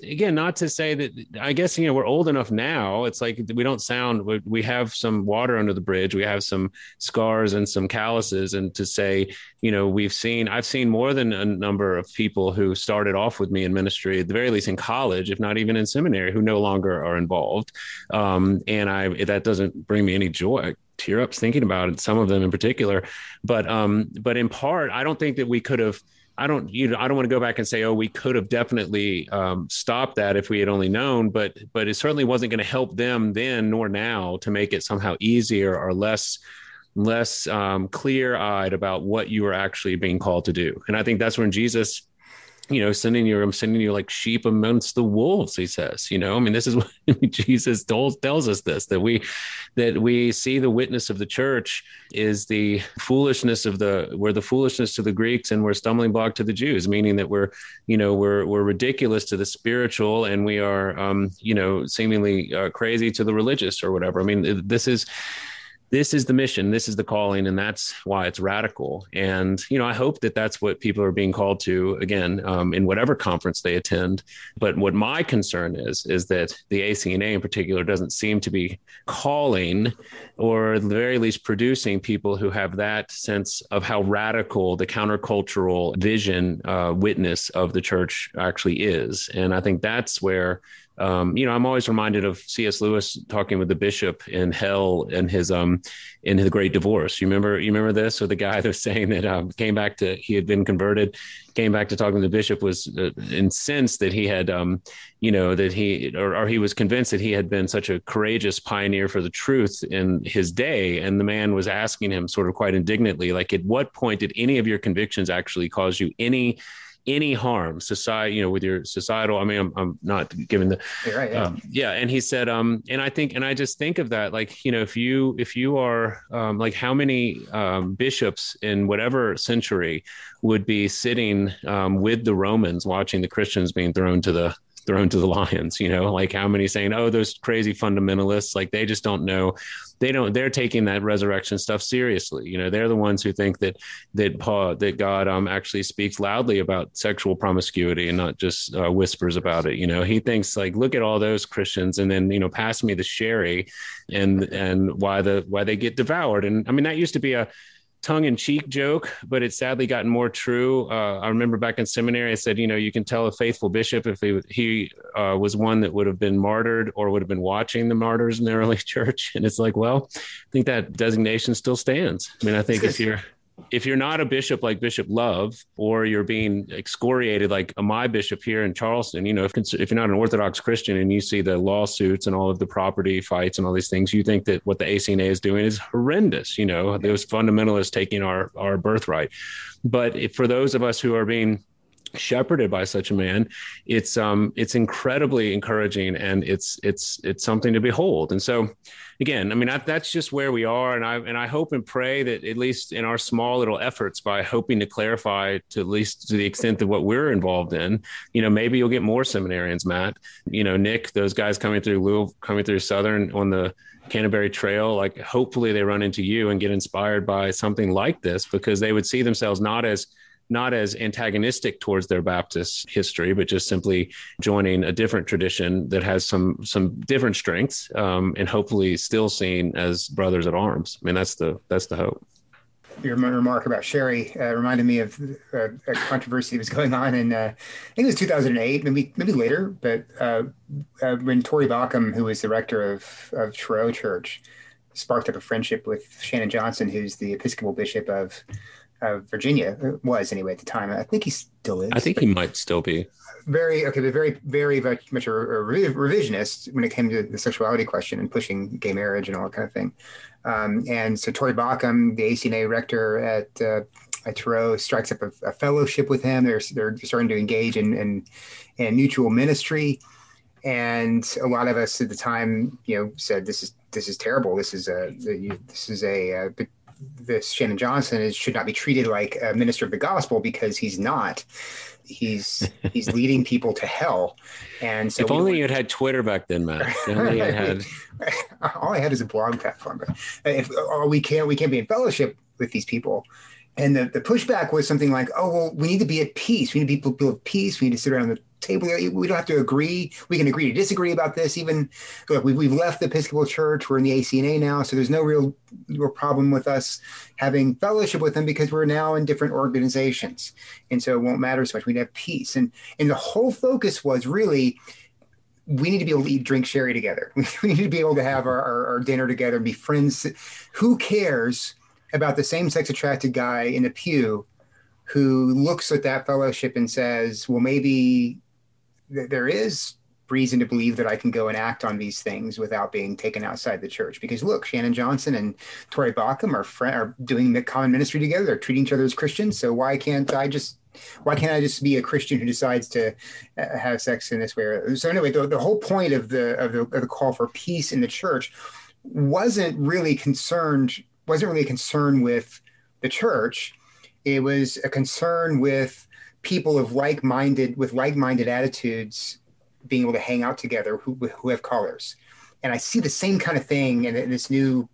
again, not to say that I guess you know we're old enough now. It's like we don't sound. We have some water under the bridge. We have some scars and some calluses, and to say you know we've seen. I've seen more than a number of people who started off with me in ministry, at the very least in college, if not even in seminary, who no longer are involved. Um, and I that doesn't bring me any joy tear ups thinking about it. Some of them in particular, but um, but in part, I don't think that we could have I don't you know I don't want to go back and say oh we could have definitely um, stopped that if we had only known but but it certainly wasn't going to help them then nor now to make it somehow easier or less less um, clear eyed about what you were actually being called to do. And I think that's when Jesus you know, sending you, I'm sending you like sheep amongst the wolves, he says, you know, I mean, this is what Jesus tells, tells us this, that we, that we see the witness of the church is the foolishness of the, we're the foolishness to the Greeks and we're stumbling block to the Jews, meaning that we're, you know, we're, we're ridiculous to the spiritual and we are, um, you know, seemingly uh, crazy to the religious or whatever. I mean, this is, this is the mission this is the calling and that's why it's radical. And you know i hope that that's what people are being called to again um, in whatever conference they attend. But what my concern is is that the acna in particular doesn't seem to be calling or at the very least producing people who have that sense of how radical the countercultural vision uh, witness of the church actually is. And i think that's where um, you know, I'm always reminded of C.S. Lewis talking with the bishop in hell in his um in the Great Divorce. You remember you remember this? Or the guy that was saying that um, came back to he had been converted, came back to talking to the bishop was uh, incensed that he had um you know that he or, or he was convinced that he had been such a courageous pioneer for the truth in his day, and the man was asking him sort of quite indignantly, like, at what point did any of your convictions actually cause you any any harm society you know with your societal i mean i'm, I'm not giving the right, yeah. Um, yeah and he said um and i think and i just think of that like you know if you if you are um, like how many um, bishops in whatever century would be sitting um, with the romans watching the christians being thrown to the thrown to the lions you know like how many saying oh those crazy fundamentalists like they just don't know. They don't they're taking that resurrection stuff seriously. You know they're the ones who think that that Paul, that god um actually speaks loudly about sexual promiscuity and not just uh, whispers about it. You know he thinks like look at all those christians and then you know pass me the sherry and and why the why they get devoured. And i mean that used to be a tongue in cheek joke, but it's sadly gotten more true. Uh, I remember back in seminary, I said, you know, you can tell a faithful bishop if he, he uh, was one that would have been martyred or would have been watching the martyrs in the early church. And it's like, well, I think that designation still stands. I mean, I think if you're if you're not a bishop like Bishop Love, or you're being excoriated like my bishop here in Charleston, you know, if, if you're not an Orthodox Christian and you see the lawsuits and all of the property fights and all these things, you think that what the ACNA is doing is horrendous. You know, those fundamentalists taking our our birthright. But if, for those of us who are being shepherded by such a man it's um it's incredibly encouraging and it's it's it's something to behold and so again, I mean, I, that's just where we are, and I and I hope and pray that at least in our small little efforts, by hoping to clarify to at least to the extent of what we're involved in, you know, maybe you'll get more seminarians, Matt. You know, Nick, those guys coming through Louisville, coming through Southern on the Canterbury Trail, like hopefully they run into you and get inspired by something like this because they would see themselves not as not as antagonistic towards their Baptist history, but just simply joining a different tradition that has some some different strengths, um, and hopefully still seen as brothers at arms. I mean, that's the that's the hope. Your remark about Sherry uh, reminded me of uh, a controversy that was going on in, uh, I think it was 2008, maybe maybe later, but uh, uh, when Tory Baucum, who was the rector of, of Truro Church, sparked up a friendship with Shannon Johnston, who's the Episcopal Bishop of uh, Virginia was anyway at the time. I think he still is. I think he might still be. Very okay, but very, very, very much a, a revisionist when it came to the sexuality question and pushing gay marriage and all that kind of thing. Um, and so Tory Baucum, the ACNA rector at uh, at Truro, strikes up a, a, fellowship with him. They're they're starting to engage in in, in mutual ministry. and a lot of us at the time, you know, said this is this is terrible. This is a this is a, uh, this Shannon Johnston is, should not be treated like a minister of the gospel because he's not. He's he's leading people to hell. And so if only you had had Twitter back then, Matt. Only you had. All I had is a blog platform, but if oh, we can't we can't be in fellowship with these people. And the, the pushback was something like, oh, well, we need to be at peace. We need to be people of peace. We need to sit around the table. We don't have to agree. We can agree to disagree about this. Even look, we've, we've left the Episcopal Church. We're in the ACNA now, so there's no real, real problem with us having fellowship with them because we're now in different organizations, and so it won't matter so much. We'd have peace, and and the whole focus was really we need to be able to eat, drink, sherry together. We need to be able to have our, our, our dinner together, and be friends. Who cares about the same sex attracted guy in a pew who looks at that fellowship and says, well, maybe th- there is reason to believe that I can go and act on these things without being taken outside the church. Because look, Shannon Johnston and Tory Baucum are friend, are doing common ministry together. They're treating each other as Christians. So why can't I just why can't I just be a Christian who decides to uh, have sex in this way? So anyway, the, the whole point of the, of the of the call for peace in the church wasn't really concerned wasn't really a concern with the church. It was a concern with people of like-minded with like-minded attitudes being able to hang out together who, who have colors. And i see the same kind of thing in, in this new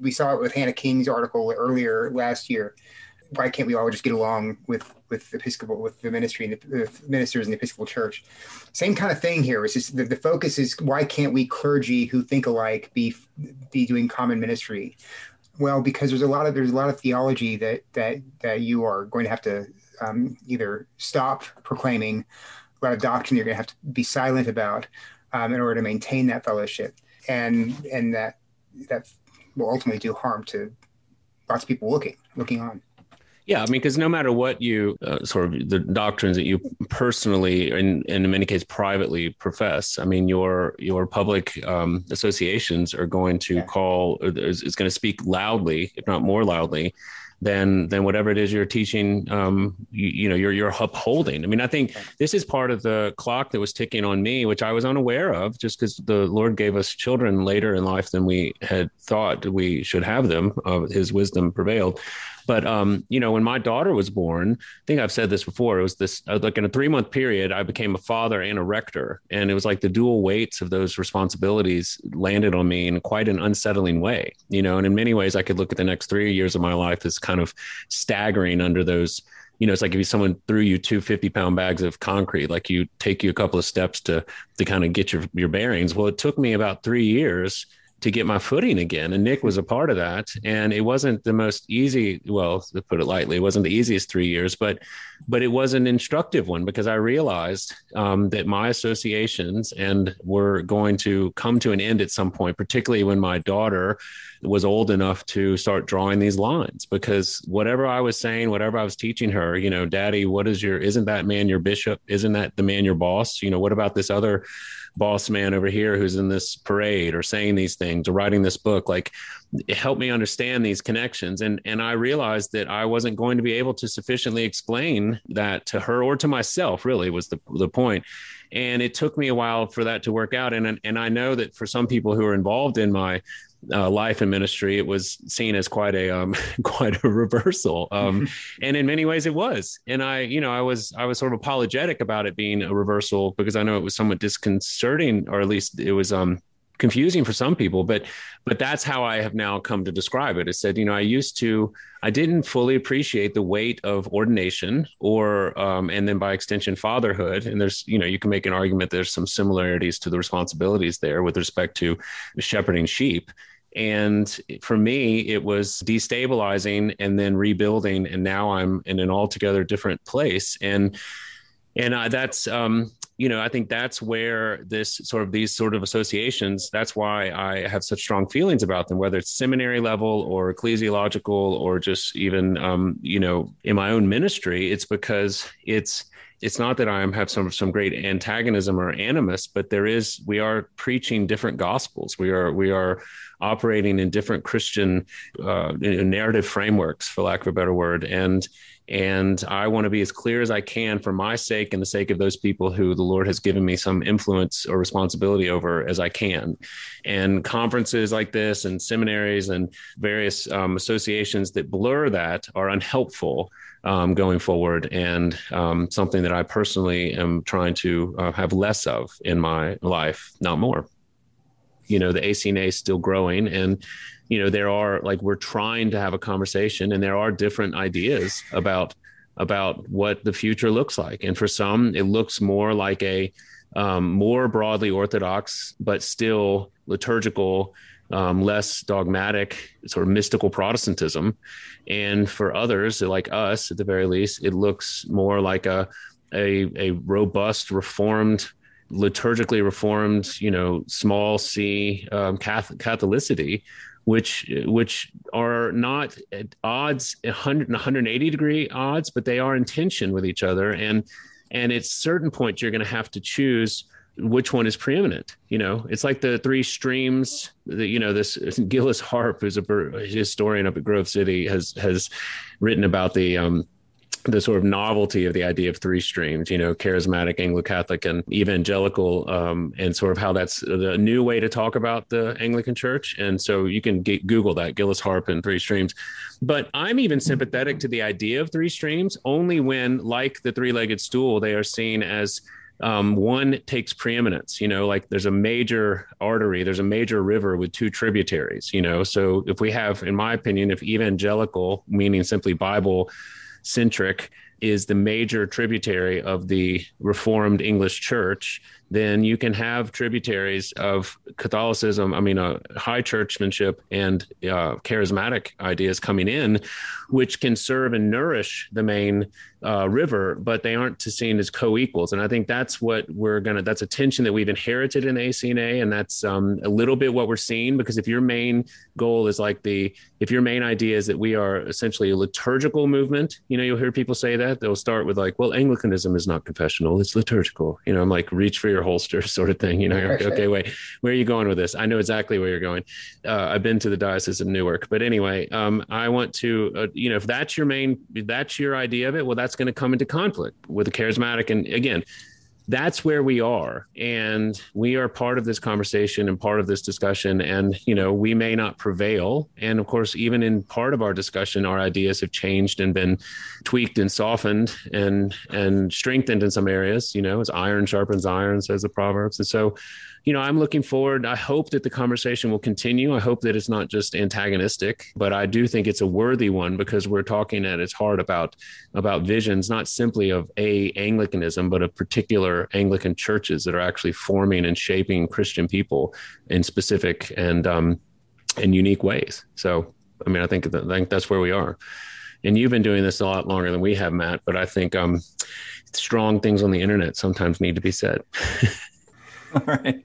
we saw it with hannah king's article earlier last year. Why can't we all just get along with with episcopal with the ministry and the, the ministers in the episcopal church? Same kind of thing here. It's just the, the focus is why can't we clergy who think alike be be doing common ministry? Well because there's a lot of there's a lot of theology that that that you are going to have to um, either stop proclaiming, a lot of doctrine you're going to have to be silent about um, in order to maintain that fellowship, and and that that will ultimately do harm to lots of people looking looking on. Yeah, I mean, because no matter what you uh, sort of the doctrines that you personally, and, and in many cases privately profess, I mean, your your public um, associations are going to yeah. call is, is going to speak loudly, if not more loudly, than than whatever it is you're teaching um, you, you, know you're you're upholding. I mean i think this is part of the clock that was ticking on me which i was unaware of just because the lord gave us children later in life than we had thought we should have them uh, his wisdom prevailed but um, you know, when my daughter was born, I think I've said this before. It was this uh, like in a three month period, I became a father and a rector, and it was like the dual weights of those responsibilities landed on me in quite an unsettling way. You know, and in many ways, I could look at the next three years of my life as kind of staggering under those you know, it's like if someone threw you two 50 pound bags of concrete, like you take you a couple of steps to to kind of get your your bearings. Well, it took me about three years to get my footing again. And Nick was a part of that. And it wasn't the most easy, well, to put it lightly, it wasn't the easiest three years, but but it was an instructive one because I realized um, that my associations and were going to come to an end at some point, particularly when my daughter was old enough to start drawing these lines. Because whatever I was saying, whatever I was teaching her, you know, Daddy, what is your? Isn't that man your bishop? Isn't that the man your boss? You know, what about this other? Boss man over here who's in this parade or saying these things or writing this book like help me understand these connections. And and I realized that I wasn't going to be able to sufficiently explain that to her or to myself really was the the point. And it took me a while for that to work out. And and I know that for some people who are involved in my uh, life and ministry, it was seen as quite a um, quite a reversal, um, and in many ways it was. And I, you know, I was I was sort of apologetic about it being a reversal because I know it was somewhat disconcerting, or at least it was um, confusing for some people. But but that's how I have now come to describe it. I said, you know, I used to I didn't fully appreciate the weight of ordination, or um, and then by extension fatherhood. And there's you know you can make an argument there's some similarities to the responsibilities there with respect to shepherding sheep and for me, it was destabilizing and then rebuilding. And now I'm in an altogether different place. And and uh, that's um, you know i think that's where this sort of these sort of associations that's why i have such strong feelings about them whether it's seminary level or ecclesiological or just even um, you know in my own ministry it's because it's it's not that I have some some great antagonism or animus, but there is we are preaching different gospels. We are we are operating in different Christian uh, narrative frameworks, for lack of a better word, and And I want to be as clear as I can for my sake and the sake of those people who the Lord has given me some influence or responsibility over as I can. And conferences like this and seminaries and various um, associations that blur that are unhelpful. Um, going forward, and um, something that I personally am trying to uh, have less of in my life, not more. You know, the ACNA is still growing, and you know there are like we're trying to have a conversation and there are different ideas about about what the future looks like. And for some it looks more like a um, more broadly orthodox but still liturgical um, less dogmatic sort of mystical protestantism. And for others like us at the very least it looks more like a a, a robust reformed liturgically reformed you know small c um, Catholic, catholicity which which are not at odds 100 180 degree odds but they are in tension with each other. And and at certain point you're going to have to choose which one is preeminent you know? It's like the three streams that you know this gillis harp who's a historian up at grove city has has written about the um the sort of novelty of the idea of three streams, you know, charismatic, Anglo-Catholic, and evangelical, um, and sort of how that's the new way to talk about the Anglican Church. And so you can get, Google that Gillis Harp and three streams. But I'm even sympathetic to the idea of three streams only when, like the three-legged stool, they are seen as um, one takes preeminence. You know, like there's a major artery, there's a major river with two tributaries. You know, so if we have, in my opinion, if evangelical, meaning simply Bible centric is the major tributary of the Reformed English Church, then you can have tributaries of Catholicism, I mean, uh, high churchmanship and uh, charismatic ideas coming in, which can serve and nourish the main uh, river, but they aren't seen as co-equals. And I think that's what we're gonna. That's a tension that we've inherited in ACNA, and that's um, a little bit what we're seeing. Because if your main goal is like the, if your main idea is that we are essentially a liturgical movement, you know, you'll hear people say that they'll start with like, well, Anglicanism is not confessional; it's liturgical. You know, I'm like, reach for your holster sort of thing. You know, like, okay, wait, where are you going with this? I know exactly where you're going. Uh, I've been to the diocese of Newark, but anyway, um, I want to, uh, you know, if that's your main, if that's your idea of it, well, that's going to come into conflict with the charismatic. And again, that's where we are. And we are part of this conversation and part of this discussion. And you know we may not prevail. And of course even in part of our discussion our ideas have changed and been tweaked and softened and and strengthened in some areas. You know as iron sharpens iron says the proverbs. And so you know, I'm looking forward. I hope that the conversation will continue. I hope that it's not just antagonistic, but I do think it's a worthy one because we're talking at its heart about about visions, not simply of a Anglicanism, but of particular Anglican churches that are actually forming and shaping Christian people in specific and um, in unique ways. So, I mean, I think I think that's where we are. And you've been doing this a lot longer than we have, Matt. But I think um, strong things on the internet sometimes need to be said. All right.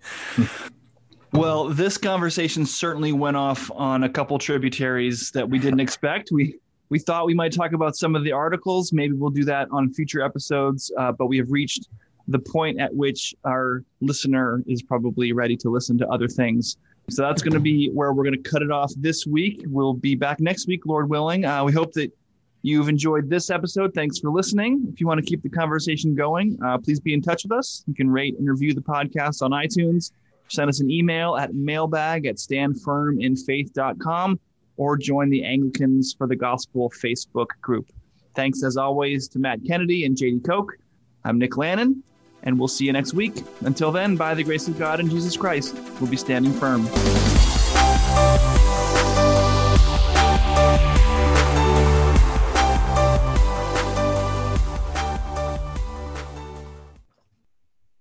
Well, this conversation certainly went off on a couple tributaries that we didn't expect. We we thought we might talk about some of the articles. Maybe we'll do that on future episodes. Uh, but we have reached the point at which our listener is probably ready to listen to other things. So that's going to be where we're going to cut it off this week. We'll be back next week, Lord willing. Uh, we hope that you've enjoyed this episode. Thanks for listening. If you want to keep the conversation going, uh, please be in touch with us. You can rate and review the podcast on iTunes. Send us an email at mailbag at standfirminfaith.com or join the Anglicans for the Gospel Facebook group. Thanks as always to Matt Kennedy and Jady Koch. I'm Nick Lannon, and we'll see you next week. Until then, by the grace of God and Jesus Christ, we'll be standing firm.